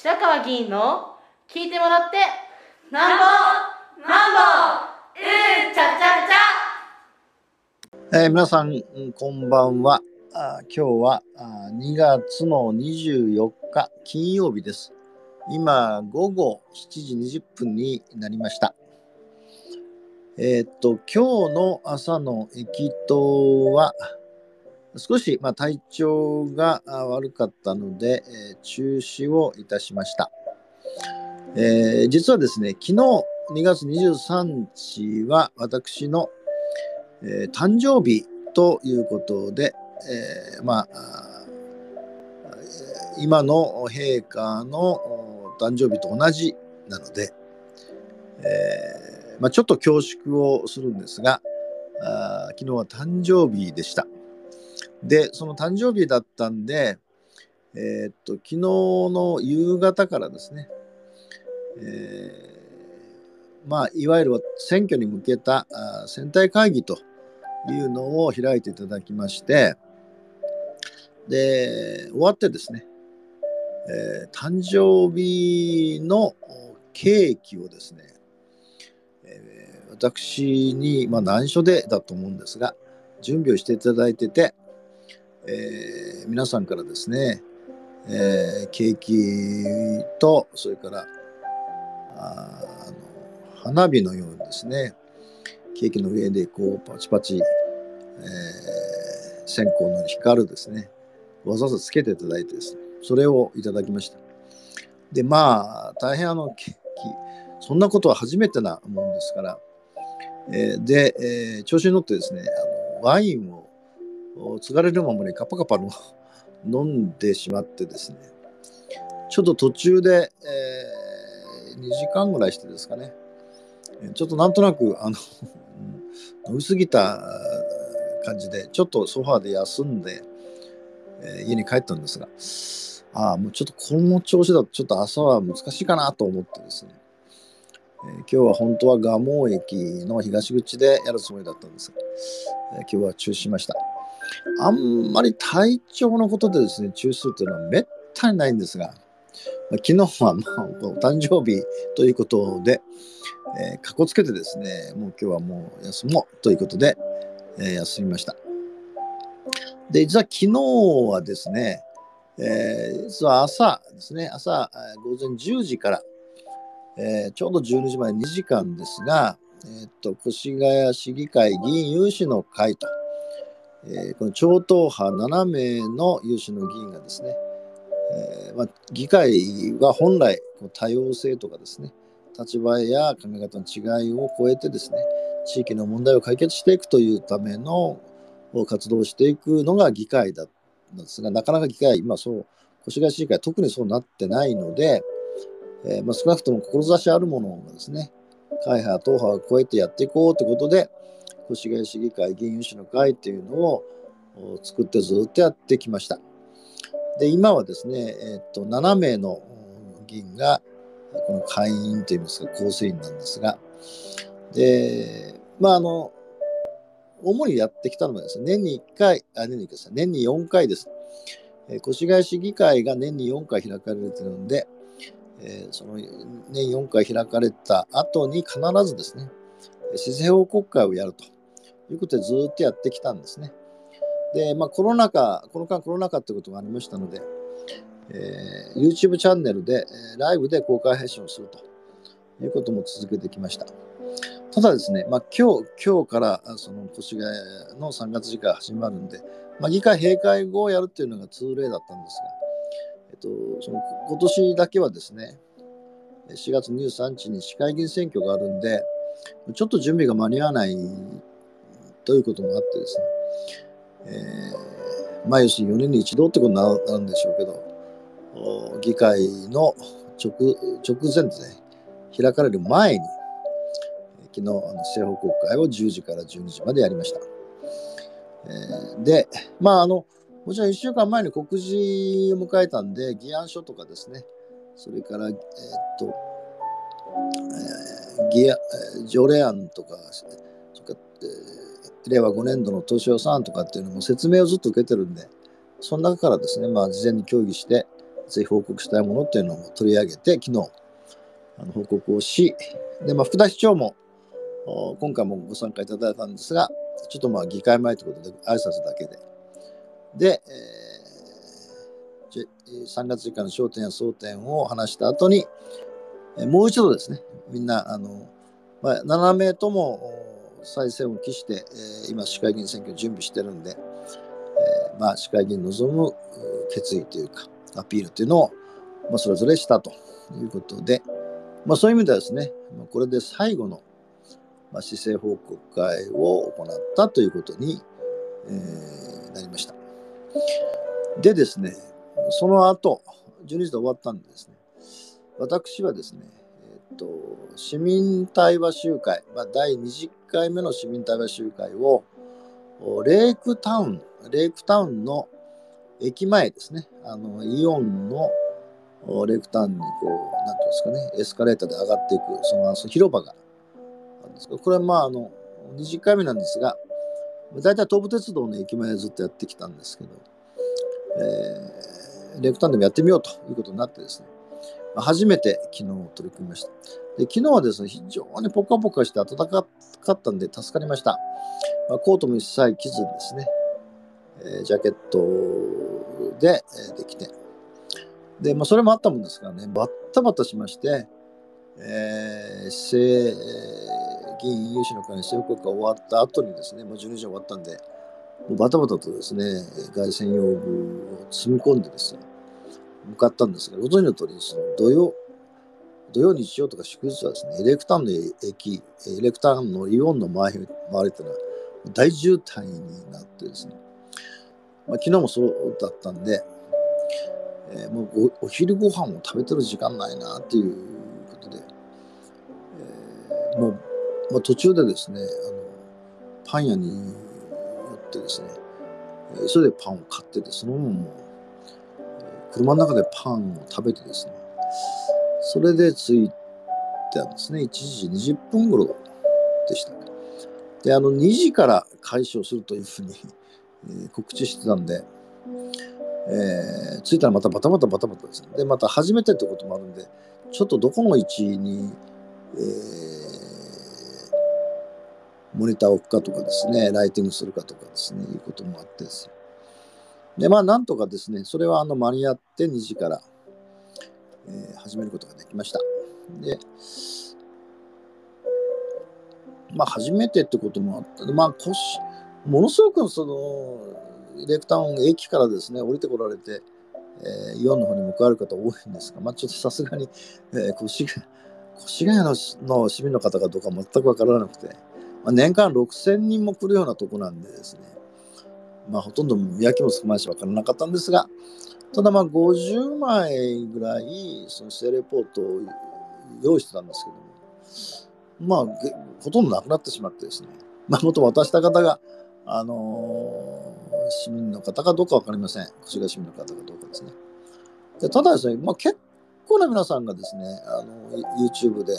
白川議員の聞いてもらってなんぼなんぼうんちゃちゃちゃ、えー、皆さんこんばんは。あ今日はあ2月の24日金曜日です。今午後7時20分になりました。えー、っと今日の朝の駅頭は少し、まあ、体調が悪かったので、えー、中止をいたしました。えー、実はですね、昨日2月23日は私の、えー、誕生日ということで、えまあ、今の陛下の誕生日と同じなので、えまあ、ちょっと恐縮をするんですが、あ昨日は誕生日でした。で、その誕生日だったんで、えー、っと、昨日の夕方からですね、えー、まあ、いわゆる選挙に向けたあ選対会議というのを開いていただきまして、で、終わってですね、えー、誕生日のケーキをですね、えー、私に、まあ、内緒でだと思うんですが、準備をしていただいてて、えー、皆さんからですね、えー、ケーキとそれからあの花火のようにですねケーキの上でこうパチパチ、えー、線香の光るですねわざわざつけていただいてですねそれをいただきました。でまあ大変あのケーキそんなことは初めてなもんですから、えー、で、えー、調子に乗ってですねあのワインを継がれるままにカパカパの飲んでしまってですね。ちょっと途中で、えー、2時間ぐらいしてですかね。ちょっとなんとなくあの 飲みすぎた感じでちょっとソファーで休んで、えー、家に帰ったんですがああもうちょっとこの調子だとちょっと朝は難しいかなと思ってですね、えー、今日は本当は蒲生駅の東口でやるつもりだったんですが、えー、今日は中止しました。あんまり体調のことでですね、中止っていうのはめったにないんですが、昨日はまあお誕生日ということで、えー、かこつけてですね、もう今日はもう休もうということで、えー、休みました。で、実は昨日はですね、えー、実は朝ですね、朝午前10時から、えー、ちょうど12時まで2時間ですが、えー、っと越谷市議会議員有志の会とえー、この超党派7名の有志の議員がですね、えー、まあ、議会は本来こう多様性とかですね立場や考え方の違いを超えてですね地域の問題を解決していくというための活動をしていくのが議会だったんですがなかなか議会今そう越谷市議会特にそうなってないので、えー、まあ、少なくとも志あるものがですね会派党派を超えてやっていこうということで、越谷市議会議員有志の会っていうのを作ってずっとやってきました。で今はですね、えー、っと7名の議員がこの会員といいますか構成員なんですがでまああの主にやってきたのはですね年に1回あ年に1回です年に4回です。えー、越谷市議会が年に4回開かれてるので、えー、その年4回開かれた後に必ずですね、施政報告会をやると。いうことでずっとやってきたんですね。で、まあ、コロナ禍、この間コロナ禍ってことがありましたので、えー、YouTube チャンネルで、ライブで公開配信をするということも続けてきました。ただですね、まあ、今日、今日からその越谷の3月次回始まるんで、まあ、議会閉会後をやるっていうのが通例だったんですが、えっと、その今年だけはですね、4月23日に市会議員選挙があるんで、ちょっと準備が間に合わないということもあってですね、えー、まあ要するに4年に一度ってことになるんでしょうけど、議会の直直前ですね、開かれる前に、昨日、あの政報告会を10時から12時までやりました。えー、で、まああの、もちろん1週間前に告示を迎えたんで、議案書とかですね、それから、えー、っと、えー、議案条例案とか、それから、えー令和5年度の当初予算案とかっていうのも説明をずっと受けてるんで、その中からですね、まあ、事前に協議して、ぜひ報告したいものっていうのを取り上げて、昨日、あの報告をし、で、まあ、福田市長も、今回もご参加いただいたんですが、ちょっとまあ議会前ということで挨拶だけで。で、えー、3月以下の焦点や争点を話した後に、もう一度ですね、みんな、あの、まあ、7名とも再選を期して、えー、今、市会議員選挙準備してるんで、えー、まあ、市会議員望む決意というか、アピールというのを、まあ、それぞれしたということで、まあ、そういう意味ではですね、これで最後の、まあ、市政報告会を行ったということに、えー、なりました。でですね、その後、12時で終わったんでですね、私はですね、えっと、市民対話集会、まあ、第20回目の市民対話集会を、レイクタウン、レイクタウンの駅前ですね、あのイオンのレイクタウンにこう、なんていうんですかね、エスカレーターで上がっていく、その広場があるんですけど、これはまあ、あの、20回目なんですが、大体東武鉄道の駅前でずっとやってきたんですけど、えー、レイクタウンでもやってみようということになってですね、初めて昨日取り組みました。で昨日はですね、非常にポカポカして暖かかったんで助かりました。まあ、コートも一切着ずですね、えー、ジャケットで、えー、できて。で、まあ、それもあったもんですからね、バッタバタしまして、えー、市議員有志の会の政府国が終わった後にですね、もう12時終わったんで、もうバタバタとですね、凱旋用具を積み込んでですね、向かったんですが、ご存知の通り、その土曜、土曜日曜とか祝日はですね、エレクタンの駅、エレクタンのイオンの周り周りというのは大渋滞になってですね、まあ、昨日もそうだったんで、えー、もうお昼ご飯を食べてる時間ないなっていうことで、えー、もう、まあ、途中でですね、あのパン屋に寄ってですね、それでパンを買ってて、そのままもう、車の中でパンを食べてですね、それで着いたんですね。1時20分頃でした。で、あの、2時から開始をするというふうに、えー、告知してたんで、えー、着いたらまたバタバタバタバタですね。で、また初めてってこともあるんで、ちょっとどこの位置に、えー、モニターを置くかとかですね、ライティングするかとかですね、いうこともあってです。で、まあ、なんとかですね、それはあの間に合って2時から、えー、始めることができました。で、まあ、初めてってこともあった。まあ、腰、ものすごくその、レクタウン駅からですね、降りてこられて、え、イオンの方に向かわる方多いんですが、まあ、ちょっとさすがに、えー、越谷越谷のの市民の方かどうか全くわからなくて、まあ、年間6000人も来るようなとこなんでですね、まあ、ほとんど見分けも少ないし分からなかったんですが、ただまあ50枚ぐらいその姿勢レポートを用意してたんですけども、まあ、ほとんどなくなってしまってですね、まあ、もっと渡した方が、あのー、市民の方かどうか分かりません。越谷市民の方かどうかですね。でただですね、まあ、結構な皆さんがですね、あの YouTube で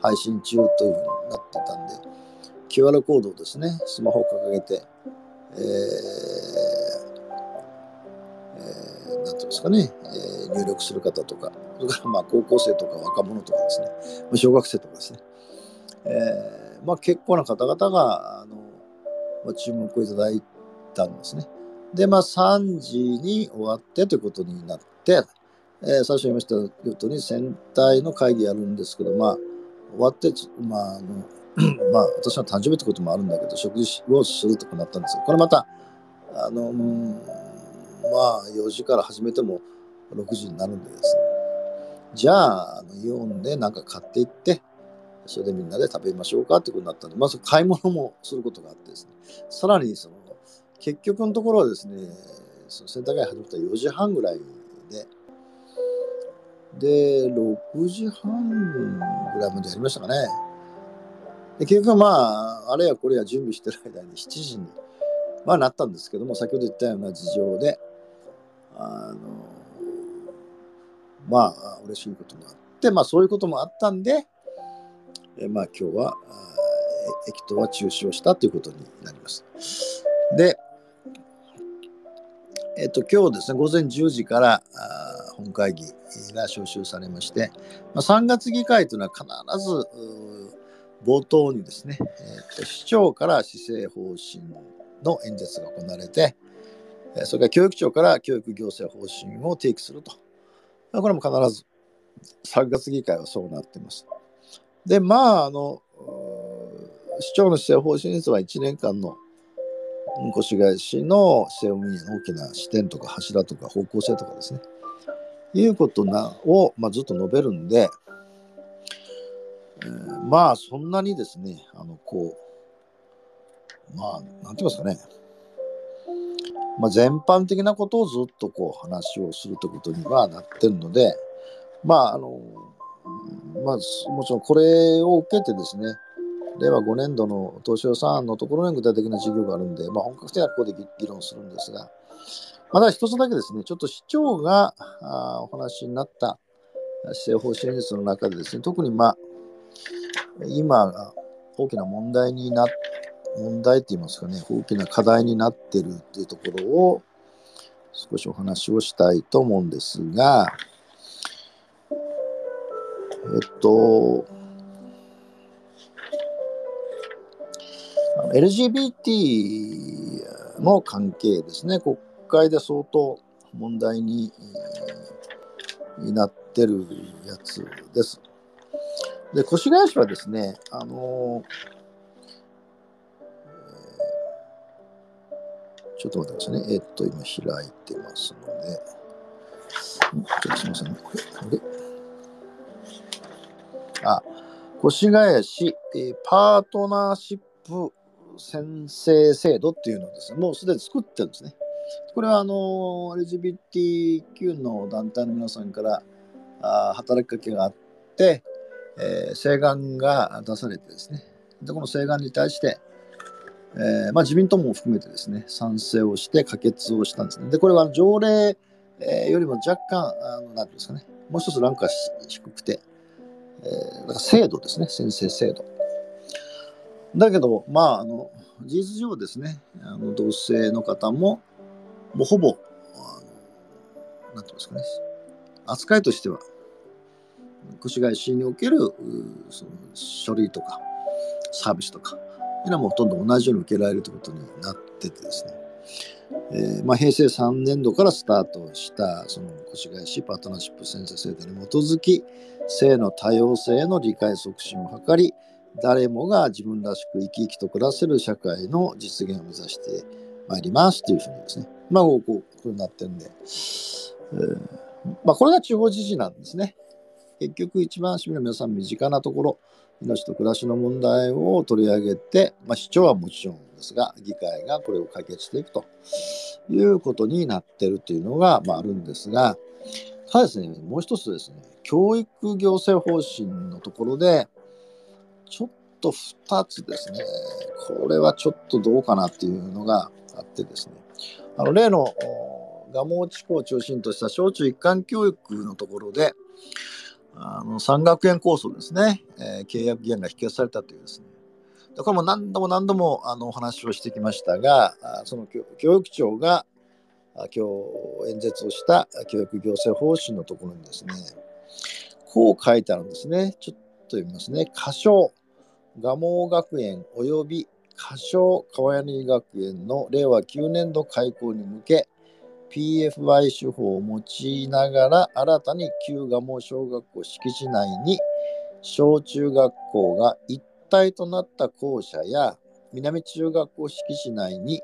配信中というふうになってたんで、QR コードをですね、スマホを掲げて、えー、えー、なんていうんですかね、えー、入力する方とか、それからまあ高校生とか若者とかですね、小学生とかですね、えー、まあ結構な方々が、あの、まあ、注目をいただいたんですね。で、まあ3時に終わってということになって、えー、最初言いましたように戦隊の会議やるんですけど、まあ終わって、まああの、まあ、私の誕生日ってこともあるんだけど、食事をするとかなったんですよ。これまた、あの、まあ、4時から始めても6時になるんでですね。じゃあ、あのイオンでなんか買っていって、それでみんなで食べましょうかってことになったんで、まず買い物もすることがあってですね。さらに、その、結局のところはですね、そのセンター街始めた4時半ぐらいで、で、6時半ぐらいまでやりましたかね。で結局まあ、あれやこれや準備してる間に7時に、まあ、なったんですけども、先ほど言ったような事情で、あの、まあ、嬉しいこともあって、まあ、そういうこともあったんで、えまあ、今日は、駅頭は中止をしたということになります。で、えっと、今日ですね、午前10時から、本会議が招集されまして、まあ、3月議会というのは必ず冒頭にですね、えー、と市長から施政方針の演説が行われて、それから教育長から教育行政方針を提起すると。これも必ず3月議会はそうなってます。で、まあ、あの、市長の施政方針率は1年間の越谷市の施政運営の大きな視点とか柱とか方向性とかですね、いうことなを、まあ、ずっと述べるんで、えー、まあそんなにですね、あのこう、まあ、なんて言いますかね、まあ、全般的なことをずっとこう話をするということにはなってるので、まあ、あの、まあ、もちろんこれを受けてですね、令和5年度の当初予算案のところに具体的な事業があるんで、まあ、本格的にはここで議論するんですが、まだ一つだけですね、ちょっと市長があお話になった施政方針演説の中でですね、特にまあ、今、大きな問題になっ問題といいますかね、大きな課題になっているというところを少しお話をしたいと思うんですが、えっと、LGBT の関係ですね、国会で相当問題になってるやつです。で、越谷市はですね、あのちょっと待ってくださいね。えっと、今開いてますので。ちょっとすみませんね。あれ？あ、越谷市、えー、パートナーシップ先生制度っていうのをですね、もうすでに作ってるんですね。これはあの LGBTQ の団体の皆さんからあ働きかけがあって、えー、請願が出されてですね、でこの請願に対して、えーまあ、自民党も含めてですね、賛成をして可決をしたんですね。で、これは条例、えー、よりも若干、あのなんていうんですかね、もう一つランクが低くて、えー、だから制度ですね、先生制度。だけど、まあ、あの事実上ですね、あの同性の方も、もうほぼ、あのなんていうんですかね、扱いとしては、越谷市におけるその書類とかサービスとか、いうのはもうほとんど同じように受けられるということになっててですね、えーまあ、平成3年度からスタートしたその越谷市パートナーシップ先生制度に基づき性の多様性への理解促進を図り誰もが自分らしく生き生きと暮らせる社会の実現を目指してまいりますというふうにですね。まあこうこうになってるんで、えーまあ、これが地方自治なんですね。結局一番市民の皆さん身近なところ命と暮らしの問題を取り上げて、まあ、市長はもちろんですが、議会がこれを解決していくということになっているというのが、まあ、あるんですが、ただですね、もう一つですね、教育行政方針のところで、ちょっと2つですね、これはちょっとどうかなっていうのがあってですね、あの例の蒲生地区を中心とした小中一貫教育のところで、あの3学園構想ですね、えー、契約議案が否決されたというですね、これも何度も何度もあのお話をしてきましたが、その教育長が今日演説をした教育行政方針のところにですね、こう書いてあるんですね。ちょっと読みますね。仮称、蒲生学園及び仮称川柳学園の令和9年度開校に向け、PFY 手法を用いながら新たに旧蒲生小学校敷地内に小中学校が一体となった校舎や南中学校敷地内に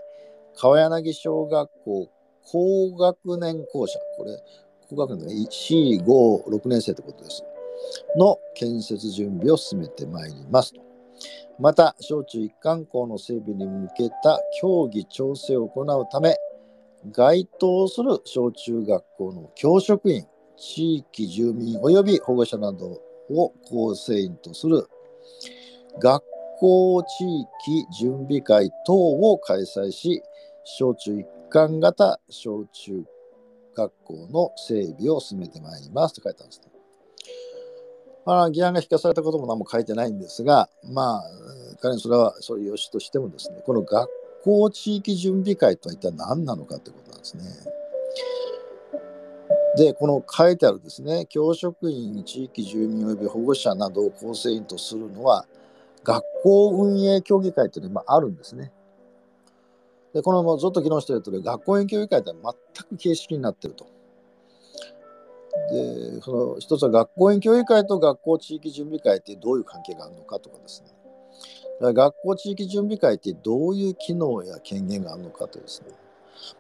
川柳小学校高学年校舎これ高学年が C56 年生ってことです。の建設準備を進めてまいりますと。また小中一貫校の整備に向けた協議調整を行うため該当する小中学校の教職員、地域住民及び保護者などを構成員とする学校地域準備会等を開催し、小中一貫型小中学校の整備を進めてまいりますと書いてあるんですね。まあ、議案が引かされたことも何も書いてないんですが、まあ、仮にそれはそういうよしとしてもですね、この学校地域準備会とは一体何なのかということなんですね。で、この書いてあるですね、教職員、地域住民及び保護者などを構成員とするのは、学校運営協議会というのがあるんですね。で、このもうずっと議論しているとおり、学校運営協議会って全く形式になっていると。で、その一つは学校運営協議会と学校地域準備会ってどういう関係があるのかとかですね。学校地域準備会ってどういう機能や権限があるのかとですね。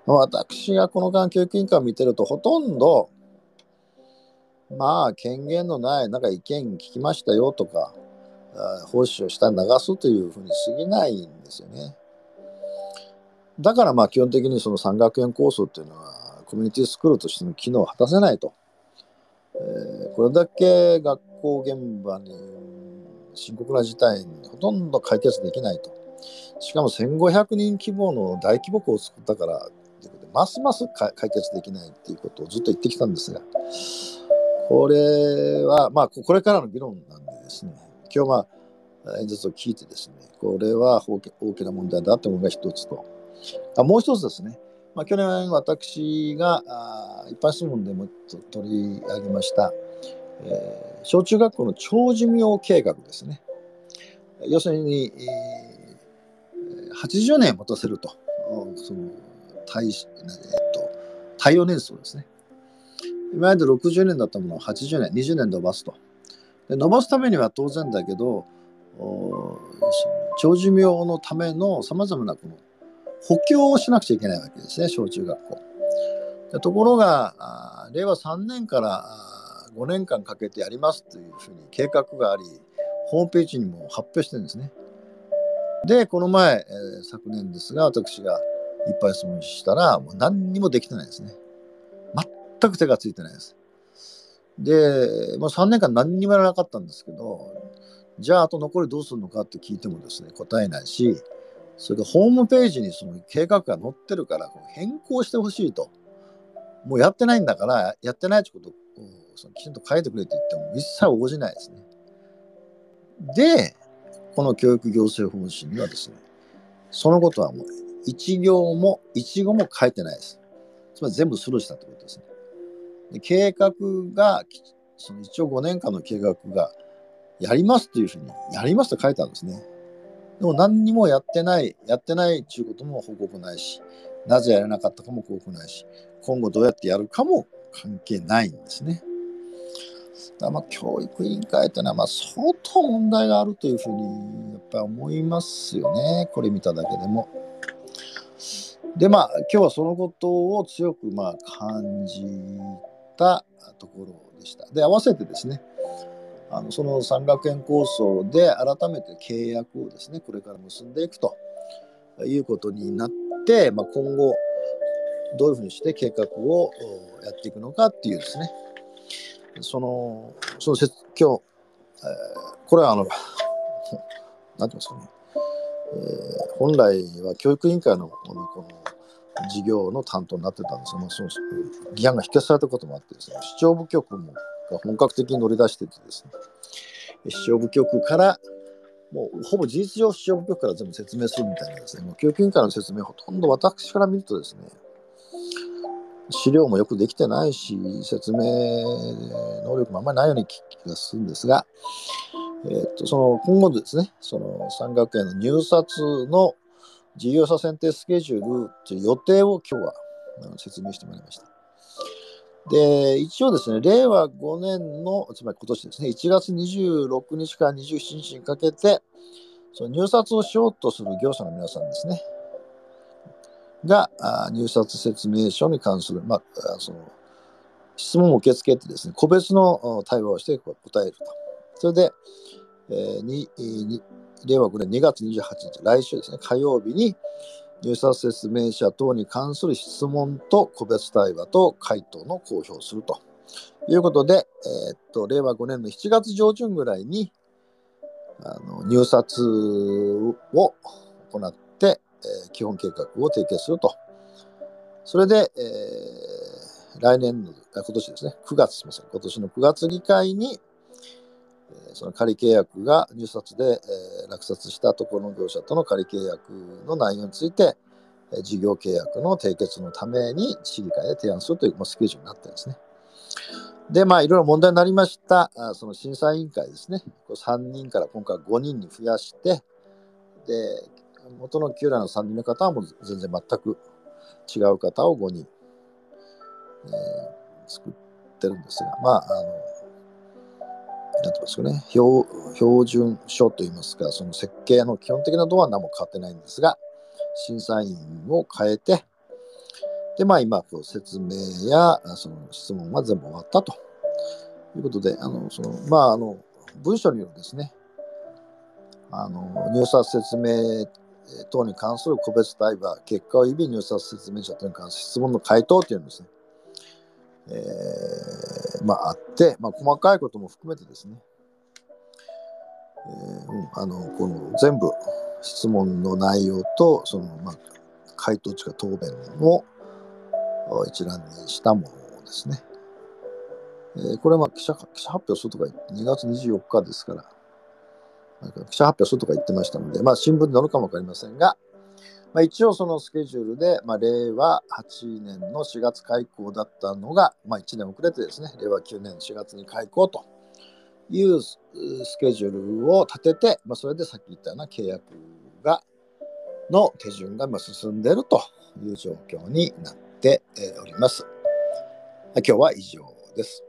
私がこの間教育委員会を見てるとほとんどまあ権限のないなんか意見聞きましたよとか奉仕をした流すというふうに過ぎないんですよね。だからまあ基本的にその3学園構想っていうのはコミュニティスクールとしての機能を果たせないと。えー、これだけ学校現場に深刻な事態にほとんど解決できないと。しかも1500人規模の大規模校を作ったからということで、ますます解決できないっていうことをずっと言ってきたんですが、これは、まあ、これからの議論なんでですね、今日は演説を聞いてですね、これは大きな問題だというのが一つと、あもう一つですね、まあ、去年私があ一般質問でも取り上げました、えー、小中学校の長寿命計画ですね。要するに、えー80年持たせると、その対,、えっと、対応年数ですね。今まで60年だったものを80年、20年伸ばすと。で伸ばすためには当然だけど、長寿命のためのさまざまなこの補強をしなくちゃいけないわけですね、小中学校。ところが、令和3年から5年間かけてやりますというふうに計画があり、ホームページにも発表してるんですね。で、この前、えー、昨年ですが、私がいっぱい質問したら、もう何にもできてないですね。全く手がついてないです。で、もう3年間何にもやらなかったんですけど、じゃああと残りどうするのかって聞いてもですね、答えないし、それでホームページにその計画が載ってるから変更してほしいと。もうやってないんだから、やってないってことをそのきちんと書いてくれって言っても一切応じないですね。で、この教育行政方針にはですね、そのことはもう一行も一語も書いてないです。つまり全部スルーしたってことですね。で計画が、その一応5年間の計画がやりますというふうに、やりますと書いてあるんですね。でも何にもやってない、やってないっていうことも報告ないし、なぜやらなかったかも報告ないし、今後どうやってやるかも関係ないんですね。だまあ教育委員会ってのはまあ相当問題があるというふうにやっぱり思いますよね。これ見ただけでも。でまあ今日はそのことを強くまあ感じたところでした。で合わせてですねあのその山学園構想で改めて契約をですねこれから結んでいくということになって、まあ、今後どういうふうにして計画をやっていくのかっていうですねその、そのせ今日、えー、これはあの、なんていうんですかね、えー、本来は教育委員会のこの事業の担当になってたんです。が、その議案が否決されたこともあってですね、市長部局もが本格的に乗り出しててですね、市長部局から、もうほぼ事実上市長部局から全部説明するみたいなですね、もう教育委員会の説明ほとんど私から見るとですね、資料もよくできてないし、説明能力もあんまりないように気がするんですが、えー、とその今後ですね、その山学園の入札の事業者選定スケジュールという予定を今日は説明してまいりました。で、一応ですね、令和5年の、つまり今年ですね、1月26日から27日にかけて、その入札をしようとする業者の皆さんですね、が入札説明書に関する、まあ、その質問を受け付けてですね、個別の対話をして答えると。それで、えー、にに令和5年2月28日、来週ですね、火曜日に入札説明書等に関する質問と個別対話と回答の公表するということで、えー、っと令和5年の7月上旬ぐらいにあの入札を行って、え、基本計画を締結すると。それで、えー、来年の、今年ですね、9月、すみません、今年の9月議会に、え、その仮契約が入札で、え、落札したところの業者との仮契約の内容について、え、事業契約の締結のために市議会で提案するという、まあ、スケジュールになってですね。で、まあ、いろいろ問題になりました、あその審査委員会ですね。3人から今回5人に増やして、で、元の旧来の3人の方はもう全然全く違う方を5人、えー、作ってるんですが、まあ、あの、なんて言いますかね、標標準書といいますか、その設計の基本的な度は何も変わってないんですが、審査員を変えて、で、まあ今、こう説明やその質問は全部終わったと。いうことで、あの、その、まあ、あの、文書によるですね、あの、入札説明等に関する個別対話、結果を意味入札説明書等に関する質問の回答というのですね、えー、まああって、まあ細かいことも含めてですね、えー、うん、あの、この全部質問の内容と、その、まあ、回答値か答弁を一覧にしたものですね。えー、これは記者記者発表するとか2月24日ですから、記者発表するとか言ってましたので、まあ、新聞に載るかもわかりませんが、まあ、一応そのスケジュールで、まあ、令和8年の4月開校だったのが、まあ、1年遅れてですね、令和9年4月に開校というスケジュールを立てて、まあ、それでさっき言ったような契約が、の手順が今進んでいるという状況になってっております。今日は以上です。